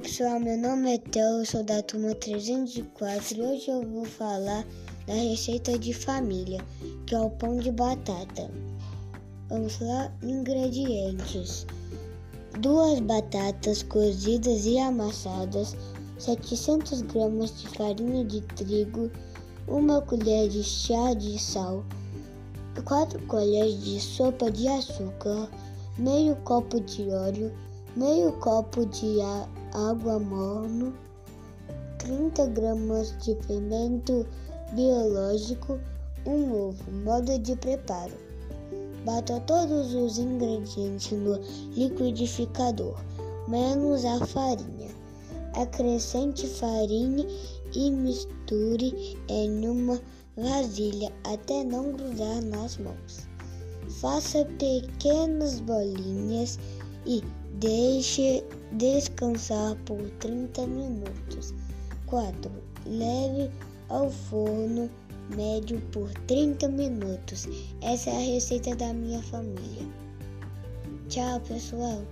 pessoal, meu nome é Theo, sou da turma 304 e hoje eu vou falar da receita de família, que é o pão de batata. Vamos lá, ingredientes: duas batatas cozidas e amassadas, 700 gramas de farinha de trigo, uma colher de chá de sal, quatro colheres de sopa de açúcar, meio copo de óleo, meio copo de água morno, 30 gramas de fermento biológico, um ovo. Modo de preparo: bata todos os ingredientes no liquidificador, menos a farinha. Acrescente farinha e misture em uma vasilha até não grudar nas mãos. Faça pequenas bolinhas e deixe descansar por 30 minutos. 4. Leve ao forno médio por 30 minutos. Essa é a receita da minha família. Tchau, pessoal.